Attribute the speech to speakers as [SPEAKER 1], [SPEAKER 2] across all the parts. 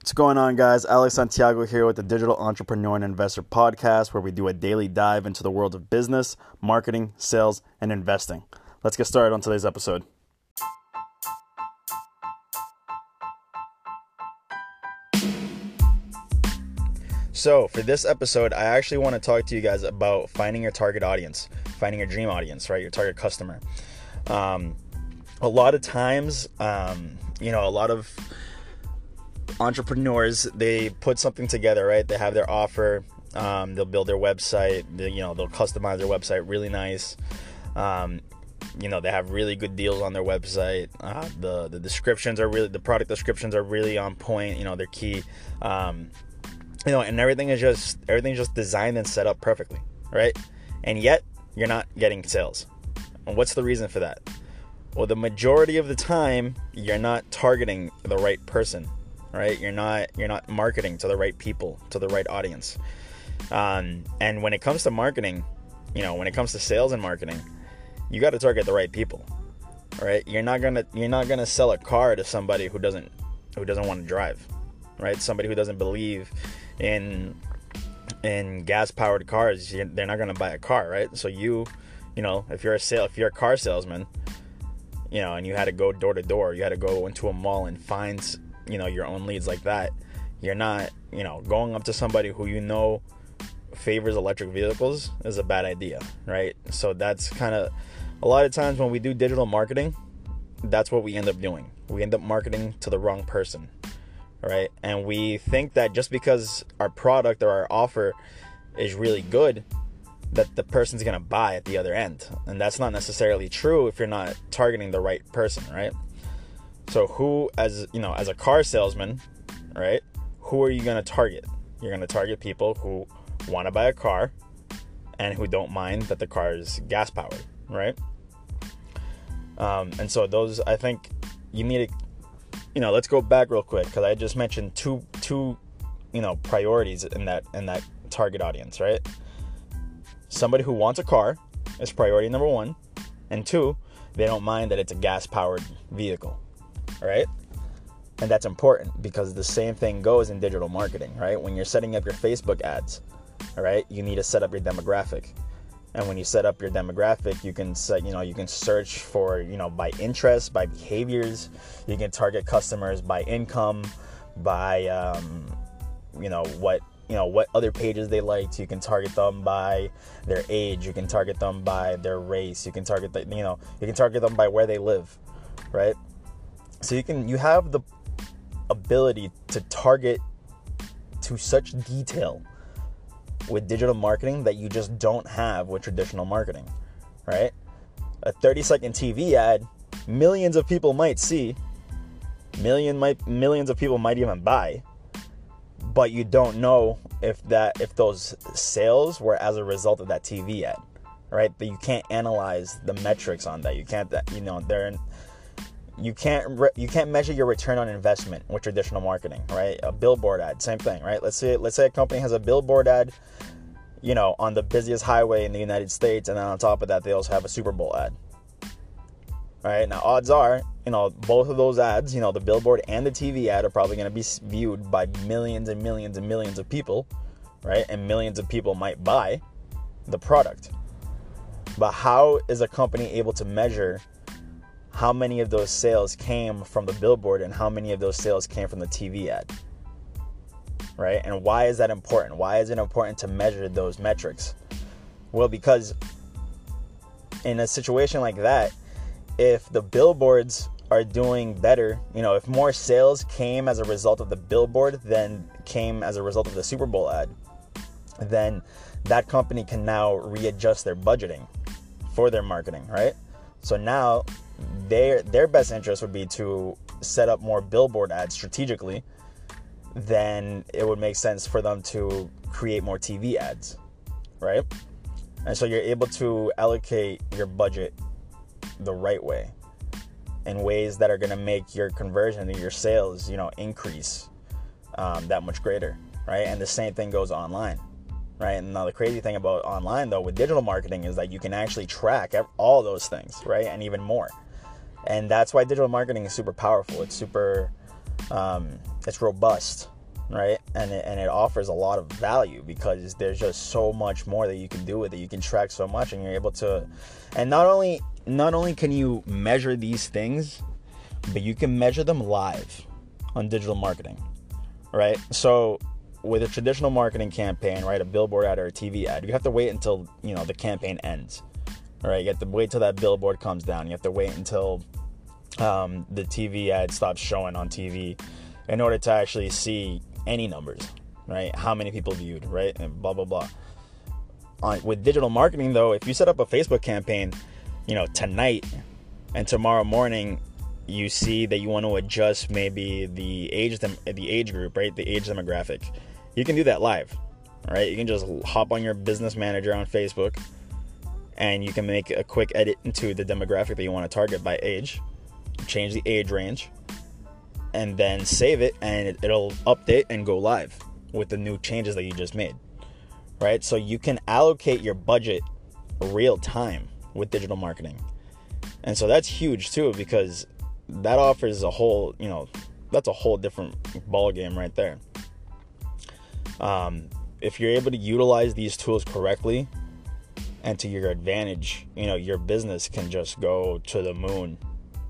[SPEAKER 1] What's going on, guys? Alex Santiago here with the Digital Entrepreneur and Investor Podcast, where we do a daily dive into the world of business, marketing, sales, and investing. Let's get started on today's episode. So, for this episode, I actually want to talk to you guys about finding your target audience, finding your dream audience, right? Your target customer. Um, a lot of times, um, you know, a lot of entrepreneurs they put something together right? They have their offer um, they'll build their website they, you know they'll customize their website really nice. Um, you know they have really good deals on their website. Uh, the the descriptions are really the product descriptions are really on point you know they're key. Um, you know and everything is just everything's just designed and set up perfectly right? And yet you're not getting sales. And what's the reason for that? Well the majority of the time you're not targeting the right person right? You're not you're not marketing to the right people to the right audience. Um, and when it comes to marketing you know when it comes to sales and marketing you got to target the right people right? You're not gonna you're not gonna sell a car to somebody who doesn't who doesn't want to drive right? Somebody who doesn't believe in in gas powered cars they're not gonna buy a car right? So you you know if you're a sale if you're a car salesman you know and you had to go door to door you had to go into a mall and find you know your own leads like that you're not you know going up to somebody who you know favors electric vehicles is a bad idea right? So that's kind of a lot of times when we do digital marketing that's what we end up doing. We end up marketing to the wrong person right? And we think that just because our product or our offer is really good that the person's going to buy at the other end. And that's not necessarily true if you're not targeting the right person right so who as you know, as a car salesman, right? Who are you going to target? You're going to target people who want to buy a car and who don't mind that the car is gas powered, right? Um, and so those, I think, you need to, you know, let's go back real quick because I just mentioned two, two, you know, priorities in that in that target audience, right? Somebody who wants a car is priority number one, and two, they don't mind that it's a gas powered vehicle, right? And that's important because the same thing goes in digital marketing, right? When you're setting up your Facebook ads, all right, you need to set up your demographic. And when you set up your demographic, you can set, you know, you can search for, you know, by interest, by behaviors. You can target customers by income, by, um, you know, what you know what other pages they liked you can target them by their age you can target them by their race you can target the, you know you can target them by where they live right so you can you have the ability to target to such detail with digital marketing that you just don't have with traditional marketing, right? A 30 second TV ad, millions of people might see, million might millions of people might even buy, but you don't know if that if those sales were as a result of that TV ad, right? But you can't analyze the metrics on that. You can't you know they're you can't re- you can't measure your return on investment with traditional marketing, right? A billboard ad, same thing, right? Let's say let's say a company has a billboard ad, you know, on the busiest highway in the United States, and then on top of that, they also have a Super Bowl ad. Right now, odds are, you know, both of those ads, you know, the billboard and the TV ad are probably going to be viewed by millions and millions and millions of people, right? And millions of people might buy the product. But how is a company able to measure how many of those sales came from the billboard and how many of those sales came from the TV ad. Right? And why is that important? Why is it important to measure those metrics? Well, because in a situation like that, if the billboards are doing better, you know, if more sales came as a result of the billboard than came as a result of the Super Bowl ad, then that company can now readjust their budgeting for their marketing, right? So now their their best interest would be to set up more billboard ads strategically then it would make sense for them to create more TV ads, right? And so you're able to allocate your budget the right way in ways that are going to make your conversion and your sales, you know, increase um, that much greater, right? And the same thing goes online, right? And now the crazy thing about online though with digital marketing is that you can actually track all those things, right? And even more and that's why digital marketing is super powerful it's super um, it's robust, right? And it, and it offers a lot of value because there's just so much more that you can do with it. You can track so much, and you're able to, and not only not only can you measure these things, but you can measure them live on digital marketing, right? So with a traditional marketing campaign, right, a billboard ad or a TV ad, you have to wait until you know the campaign ends. All right, you have to wait till that billboard comes down. You have to wait until um, the TV ad stops showing on TV in order to actually see any numbers, right? How many people viewed, right? And blah blah blah. On, with digital marketing, though, if you set up a Facebook campaign, you know tonight and tomorrow morning, you see that you want to adjust maybe the age them the age group, right? The age demographic. You can do that live, right? You can just hop on your business manager on Facebook, and you can make a quick edit into the demographic that you want to target by age, change the age range, and then save it and it, it'll update and go live with the new changes that you just made right? So you can allocate your budget real time with digital marketing. And so that's huge too because that offers a whole you know that's a whole different ball game right there. Um, if you're able to utilize these tools correctly and to your advantage you know your business can just go to the moon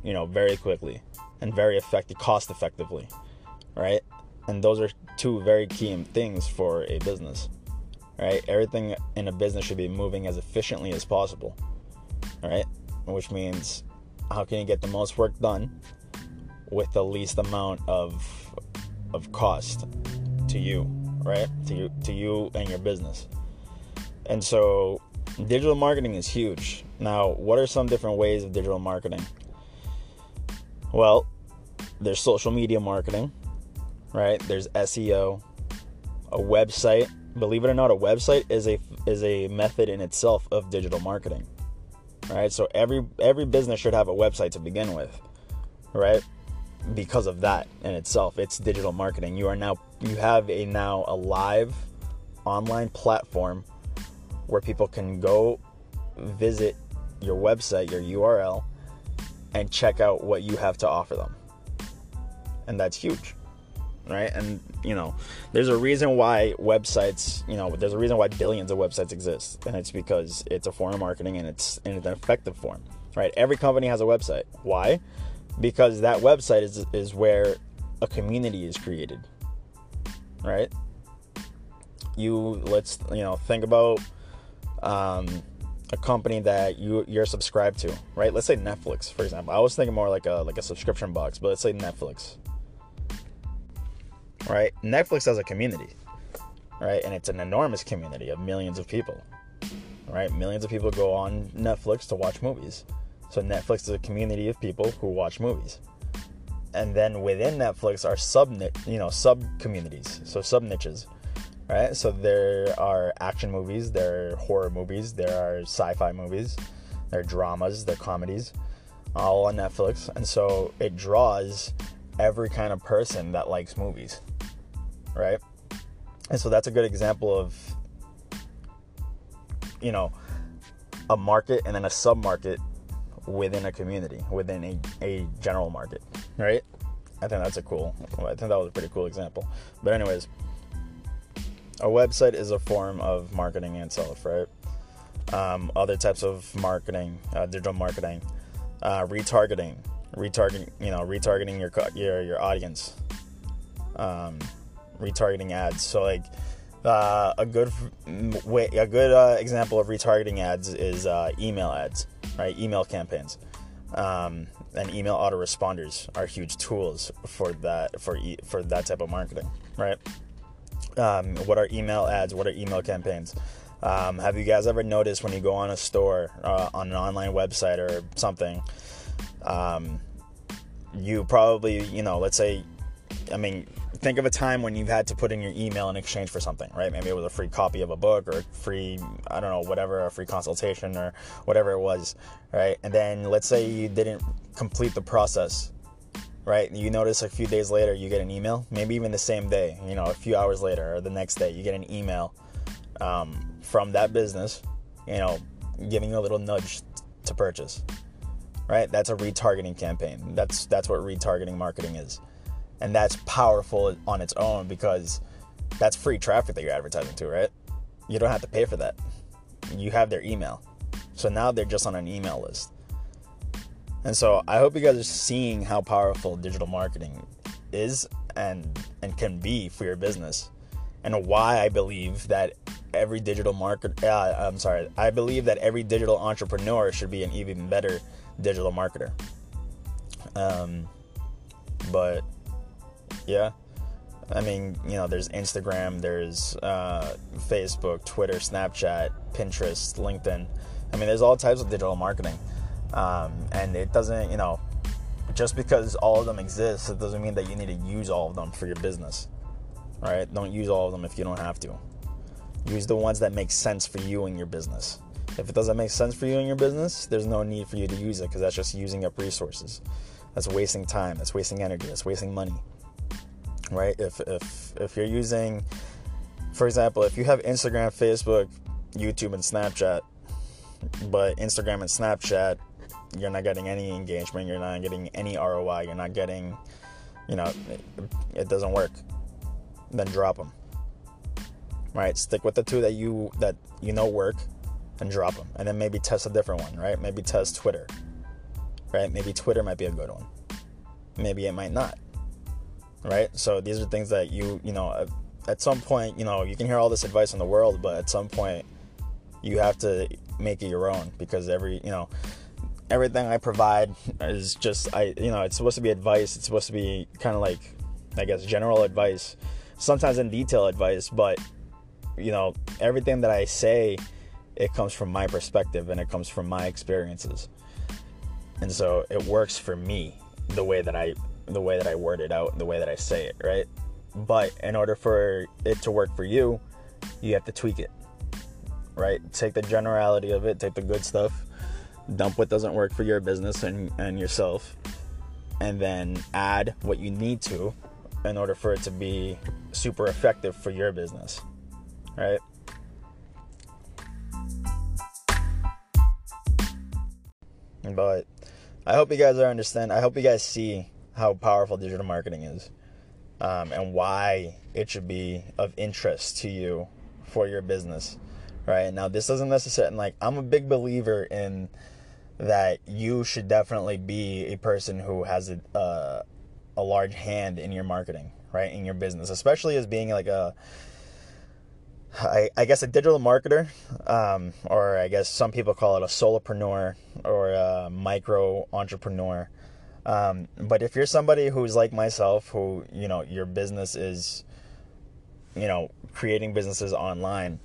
[SPEAKER 1] you know very quickly and very effective, cost effectively, right? And those are two very key things for a business, right? Everything in a business should be moving as efficiently as possible, right? Which means how can you get the most work done with the least amount of of cost to you, right? To you, to you and your business. And so, digital marketing is huge. Now, what are some different ways of digital marketing? Well, there's social media marketing, right? There's SEO, a website. Believe it or not, a website is a is a method in itself of digital marketing. Right? So every every business should have a website to begin with. Right? Because of that in itself, it's digital marketing. You are now you have a now a live online platform where people can go visit your website, your URL, and check out what you have to offer them. And that's huge. Right? And, you know, there's a reason why websites, you know, there's a reason why billions of websites exist. And it's because it's a form of marketing and it's in an effective form. Right? Every company has a website. Why? Because that website is, is where a community is created. Right? You, let's, you know, think about um, a company that you you're subscribed to, right? Let's say Netflix, for example. I was thinking more like a like a subscription box, but let's say Netflix. Right? Netflix has a community, right? And it's an enormous community of millions of people. Right? Millions of people go on Netflix to watch movies. So Netflix is a community of people who watch movies. And then within Netflix are sub you know, sub communities, so sub niches right? So there are action movies, there are horror movies, there are sci-fi movies, there are dramas, there are comedies, all on Netflix, and so it draws every kind of person that likes movies, right? And so that's a good example of you know a market and then a sub-market within a community, within a, a general market, right? I think that's a cool. I think that was a pretty cool example. But anyways, a website is a form of marketing itself, right? Um, other types of marketing, uh, digital marketing, uh, retargeting, retargeting, you know, retargeting your your your audience, um, retargeting ads. So like uh, a good way, a good uh, example of retargeting ads is uh, email ads, right? Email campaigns. Um, and email autoresponders are huge tools for that for e- for that type of marketing, right? Um, what are email ads, what are email campaigns. Um, have you guys ever noticed when you go on a store, uh, on an online website or something, um, you probably, you know, let's say, I mean, think of a time when you've had to put in your email in exchange for something, right? Maybe it was a free copy of a book or free, I don't know, whatever, a free consultation or whatever it was, right? And then let's say you didn't complete the process right? You notice a few days later you get an email, maybe even the same day, you know, a few hours later or the next day, you get an email um, from that business, you know, giving you a little nudge to purchase, right? That's a retargeting campaign. That's that's what retargeting marketing is. And that's powerful on its own because that's free traffic that you're advertising to, right? You don't have to pay for that. You have their email. So now they're just on an email list. And so I hope you guys are seeing how powerful digital marketing is and and can be for your business and why I believe that every digital market uh, I'm sorry, I believe that every digital entrepreneur should be an even better digital marketer. Um but yeah. I mean, you know, there's Instagram, there's uh, Facebook, Twitter, Snapchat, Pinterest, LinkedIn. I mean, there's all types of digital marketing. Um, and it doesn't, you know, just because all of them exist, it doesn't mean that you need to use all of them for your business. Right? Don't use all of them if you don't have to. Use the ones that make sense for you and your business. If it doesn't make sense for you and your business, there's no need for you to use it because that's just using up resources. That's wasting time. That's wasting energy. That's wasting money. Right? If if if you're using, for example, if you have Instagram, Facebook, YouTube, and Snapchat, but Instagram and Snapchat you're not getting any engagement, you're not getting any ROI, you're not getting, you know, it, it doesn't work, then drop them. Right? Stick with the two that you that you know work and drop them. And then maybe test a different one, right? Maybe test Twitter. Right? Maybe Twitter might be a good one. Maybe it might not. Right? So these are things that you, you know, at some point, you know, you can hear all this advice in the world, but at some point you have to make it your own because every, you know, everything I provide is just I you know it's supposed to be advice. It's supposed to be kind of like I guess general advice, sometimes in detail advice, but you know everything that I say it comes from my perspective and it comes from my experiences. And so it works for me the way that I the way that I word it out, the way that I say it, right? But in order for it to work for you, you have to tweak it. Right? Take the generality of it, take the good stuff, dump what doesn't work for your business and, and yourself, and then add what you need to in order for it to be super effective for your business. Right? But I hope you guys are understand. I hope you guys see how powerful digital marketing is, um, and why it should be of interest to you for your business. Right now, this doesn't necessarily like I'm a big believer in that you should definitely be a person who has a uh, a large hand in your marketing, right, in your business, especially as being like a I, I guess a digital marketer, um, or I guess some people call it a solopreneur or a micro entrepreneur. Um, but if you're somebody who's like myself, who you know your business is, you know, creating businesses online,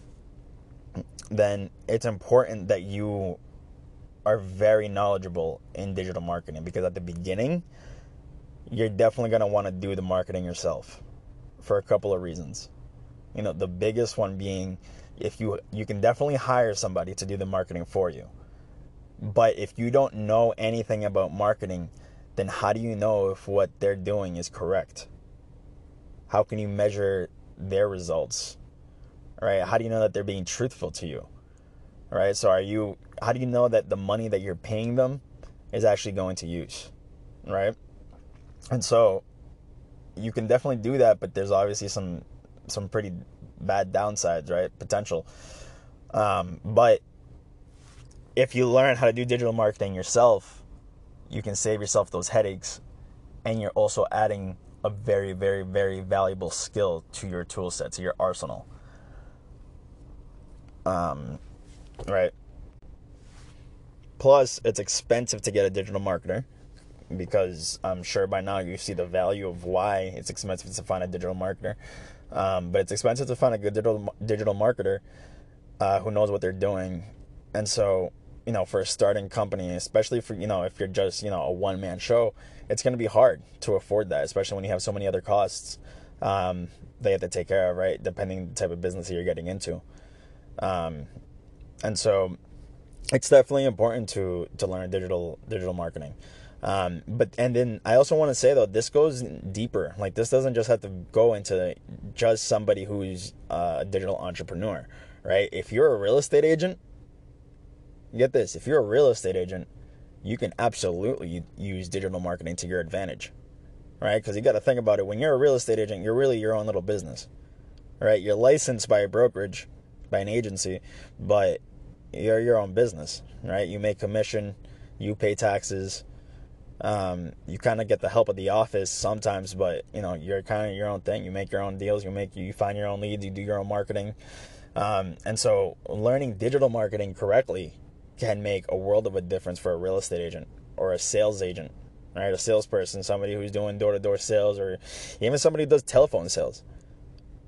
[SPEAKER 1] then it's important that you are very knowledgeable in digital marketing because at the beginning, you're definitely going to want to do the marketing yourself for a couple of reasons. You know, the biggest one being if you you can definitely hire somebody to do the marketing for you. But if you don't know anything about marketing, then how do you know if what they're doing is correct? How can you measure their results? Right? How do you know that they're being truthful to you? right? So are you how do you know that the money that you're paying them is actually going to use, right? And so you can definitely do that, but there's obviously some some pretty bad downsides, right? Potential. Um, but if you learn how to do digital marketing yourself, you can save yourself those headaches and you're also adding a very, very, very valuable skill to your tool set, to your arsenal. Um, Right. Plus, it's expensive to get a digital marketer because I'm sure by now you see the value of why it's expensive to find a digital marketer. Um, but it's expensive to find a good digital digital marketer uh, who knows what they're doing, and so you know for a starting company, especially for you know if you're just you know a one man show, it's going to be hard to afford that, especially when you have so many other costs um, they have to take care of, right? Depending the type of business that you're getting into. Um, and so it's definitely important to to learn digital digital marketing. Um, but and then I also want to say though this goes deeper. Like this doesn't just have to go into just somebody who's a digital entrepreneur, right? If you're a real estate agent, get this: if you're a real estate agent, you can absolutely use digital marketing to your advantage, right? Because you got to think about it. When you're a real estate agent, you're really your own little business, right? You're licensed by a brokerage, by an agency, but you're your own business, right? You make commission, you pay taxes. Um, you kind of get the help of the office sometimes, but you know you're kind of your own thing. You make your own deals. You make you find your own leads. You do your own marketing, um, and so learning digital marketing correctly can make a world of a difference for a real estate agent or a sales agent, right? A salesperson, somebody who's doing door to door sales, or even somebody who does telephone sales,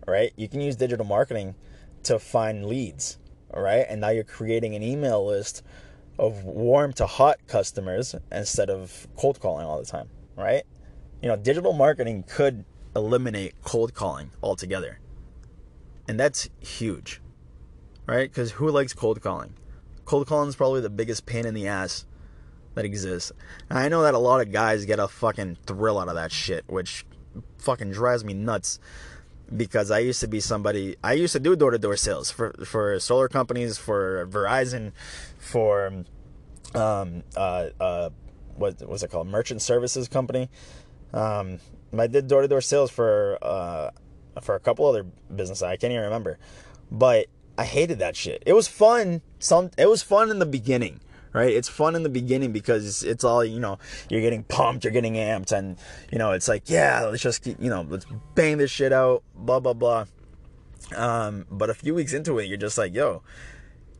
[SPEAKER 1] right? You can use digital marketing to find leads, all right? And now you're creating an email list of warm to hot customers instead of cold calling all the time, right? You know, digital marketing could eliminate cold calling altogether. And that's huge, right? Because who likes cold calling? Cold calling is probably the biggest pain in the ass that exists. And I know that a lot of guys get a fucking thrill out of that shit, which fucking drives me nuts because I used to be somebody I used to do door to door sales for for solar companies, for Verizon, for um uh uh what was it called merchant services company. Um, I did door to door sales for uh for a couple other businesses I can't even remember, but I hated that shit. It was fun. Some it was fun in the beginning right? It's fun in the beginning because it's all, you know, you're getting pumped, you're getting amped, and, you know, it's like, yeah, let's just, you know, let's bang this shit out, blah, blah, blah. Um, but a few weeks into it, you're just like, yo,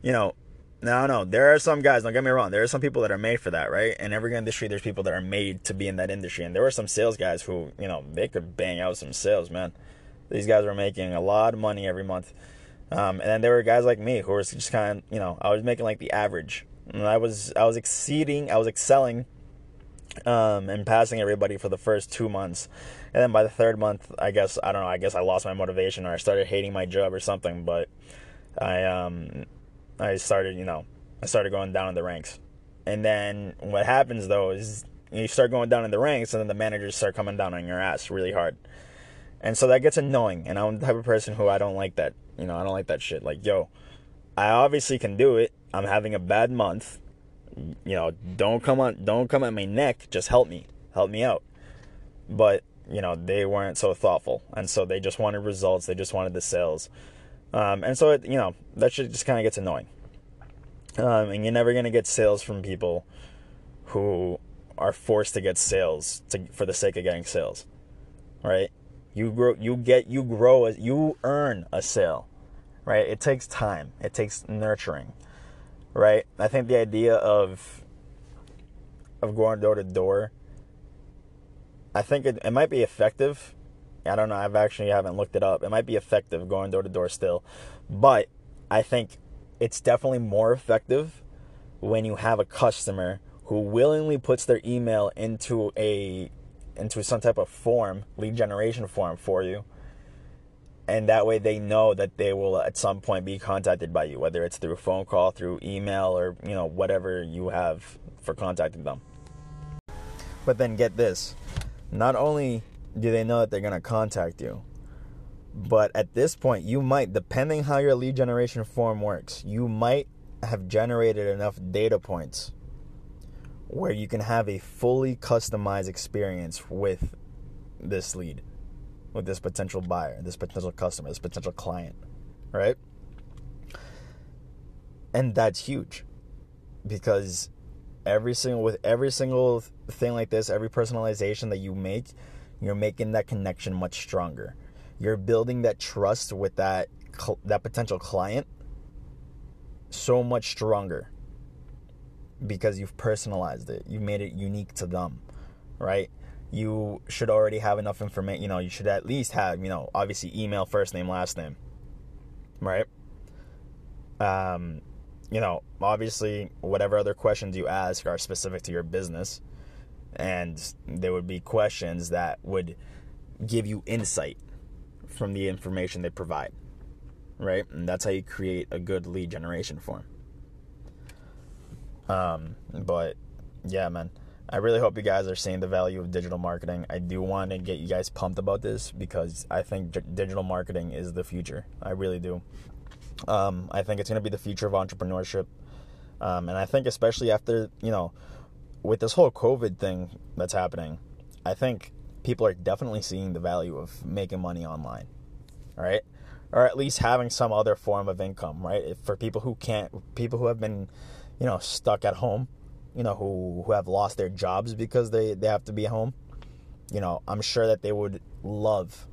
[SPEAKER 1] you know, no, no, there are some guys, don't get me wrong, there are some people that are made for that, right? In every industry, there's people that are made to be in that industry. And there were some sales guys who, you know, they could bang out some sales, man. These guys were making a lot of money every month. Um, and then there were guys like me who were just kind of, you know, I was making like the average and I was I was exceeding, I was excelling, um, and passing everybody for the first two months, and then by the third month, I guess I don't know, I guess I lost my motivation or I started hating my job or something. But I um, I started, you know, I started going down in the ranks, and then what happens though is you start going down in the ranks, and then the managers start coming down on your ass really hard. And so that gets annoying, and I'm the type of person who I don't like that. You know, I don't like that shit. Like, yo, I obviously can do it. I'm having a bad month. You know, don't come on don't come at my neck, just help me. Help me out. But, you know, they weren't so thoughtful. And so they just wanted results, they just wanted the sales. Um, and so it, you know, that shit just kind of gets annoying. Um, and you're never going to get sales from people who are forced to get sales to, for the sake of getting sales. Right? You grow you get you grow you earn a sale right? It takes time, it takes nurturing, right? I think the idea of of going door to door, I think it, it might be effective. I don't know. I've actually haven't looked it up. It might be effective going door to door still, but I think it's definitely more effective when you have a customer who willingly puts their email into a into some type of form, lead generation form for you and that way they know that they will at some point be contacted by you whether it's through phone call through email or you know whatever you have for contacting them. But then get this. Not only do they know that they're going to contact you but at this point you might depending how your lead generation form works you might have generated enough data points where you can have a fully customized experience with this lead with this potential buyer, this potential customer, this potential client, right? And that's huge because every single with every single thing like this, every personalization that you make, you're making that connection much stronger. You're building that trust with that that potential client so much stronger because you've personalized it. You've made it unique to them, right? You should already have enough information. You know, you should at least have, you know, obviously email, first name, last name, right? Um, you know, obviously, whatever other questions you ask are specific to your business, and there would be questions that would give you insight from the information they provide, right? And that's how you create a good lead generation form. Um, but yeah, man. I really hope you guys are seeing the value of digital marketing. I do want to get you guys pumped about this because I think digital marketing is the future. I really do. Um, I think it's going to be the future of entrepreneurship. Um, and I think, especially after, you know, with this whole COVID thing that's happening, I think people are definitely seeing the value of making money online, right? Or at least having some other form of income, right? For people who can't, people who have been, you know, stuck at home, you know, who who have lost their jobs because they they have to be home, you know, I'm sure that they would love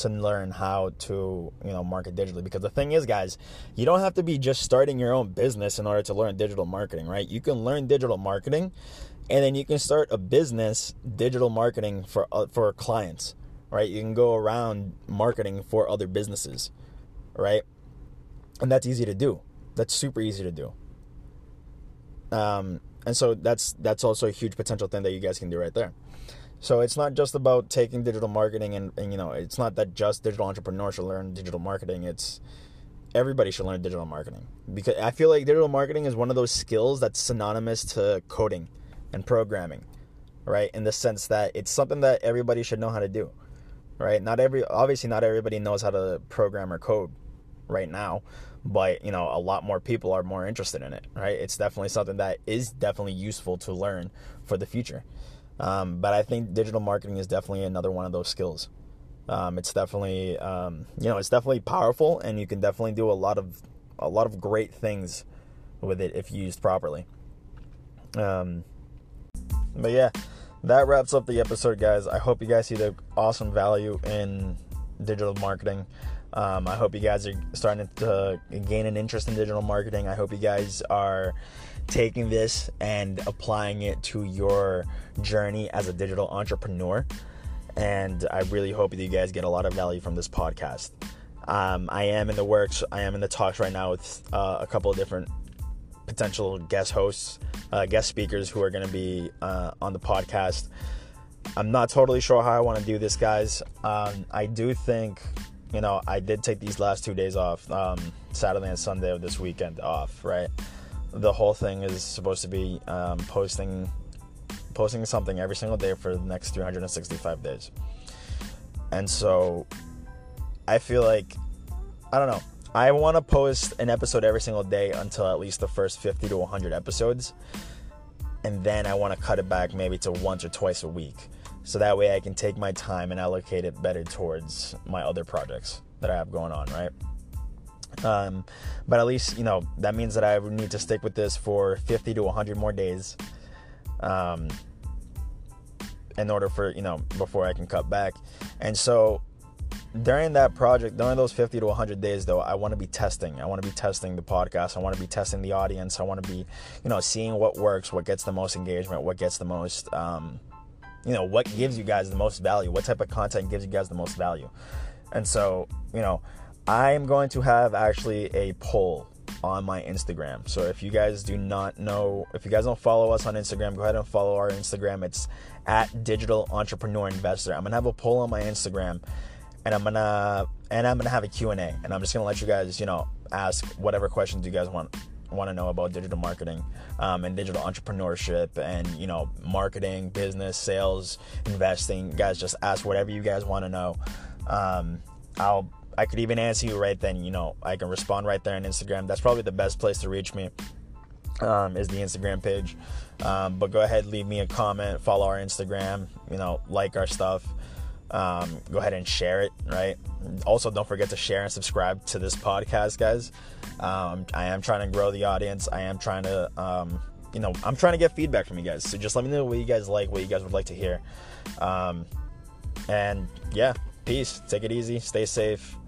[SPEAKER 1] to learn how to you know market digitally. Because the thing is guys you don't have to be just starting your own business in order to learn digital marketing right? You can learn digital marketing and then you can start a business digital marketing for uh, for clients right? You can go around marketing for other businesses right? And that's easy to do. That's super easy to do um and so that's that's also a huge potential thing that you guys can do right there so it's not just about taking digital marketing and, and you know, it's not that just digital entrepreneurs should learn digital marketing. It's everybody should learn digital marketing because I feel like digital marketing is one of those skills that's synonymous to coding and programming, right? In the sense that it's something that everybody should know how to do, right? Not every obviously not everybody knows how to program or code right now, but you know, a lot more people are more interested in it, right? It's definitely something that is definitely useful to learn for the future. Um, but I think digital marketing is definitely another one of those skills. Um, it's definitely um, you know it's definitely powerful, and you can definitely do a lot of a lot of great things with it if used properly. Um, but yeah, that wraps up the episode, guys. I hope you guys see the awesome value in digital marketing. Um, I hope you guys are starting to gain an interest in digital marketing. I hope you guys are taking this and applying it to your journey as a digital entrepreneur. And I really hope that you guys get a lot of value from this podcast. Um, I am in the works, I am in the talks right now with uh, a couple of different potential guest hosts, uh, guest speakers who are going to be uh, on the podcast. I'm not totally sure how I want to do this, guys. Um, I do think, you know, I did take these last two days off, um, Saturday and Sunday of this weekend off, right? the whole thing is supposed to be um, posting posting something every single day for the next 365 days. And so I feel like I don't know. I want to post an episode every single day until at least the first 50 to 100 episodes. And then I want to cut it back maybe to once or twice a week. So that way I can take my time and allocate it better towards my other projects that I have going on, right? Um, but at least, you know, that means that I need to stick with this for 50 to 100 more days um, in order for, you know, before I can cut back. And so during that project, during those 50 to 100 days, though, I want to be testing. I want to be testing the podcast. I want to be testing the audience. I want to be, you know, seeing what works, what gets the most engagement, what gets the most, um, you know, what gives you guys the most value, what type of content gives you guys the most value. And so, you know, I am going to have actually a poll on my Instagram. So if you guys do not know, if you guys don't follow us on Instagram, go ahead and follow our Instagram. It's at Digital Entrepreneur Investor. I'm gonna have a poll on my Instagram, and I'm gonna and I'm gonna have a q&a and I'm just gonna let you guys, you know, ask whatever questions you guys want want to know about digital marketing um, and digital entrepreneurship and you know marketing, business, sales, investing. Guys just ask whatever you guys want to know. Um, I'll I could even answer you right then. You know, I can respond right there on Instagram. That's probably the best place to reach me. Um, is the Instagram page. Um, but go ahead, leave me a comment, follow our Instagram, you know, like our stuff. Um, go ahead and share it, right? Also, don't forget to share and subscribe to this podcast, guys. Um, I am trying to grow the audience. I am trying to, um, you know, I'm trying to get feedback from you guys. So just let me know what you guys like, what you guys would like to hear. Um, and yeah, peace. Take it easy. Stay safe.